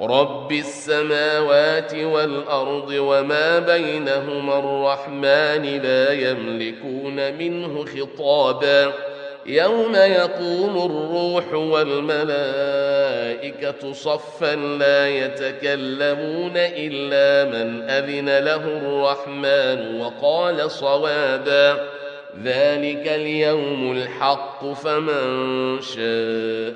رب السماوات والأرض وما بينهما الرحمن لا يملكون منه خطابا. يوم يقوم الروح والملائكة صفا لا يتكلمون إلا من أذن له الرحمن وقال صوابا. ذلك اليوم الحق فمن شاء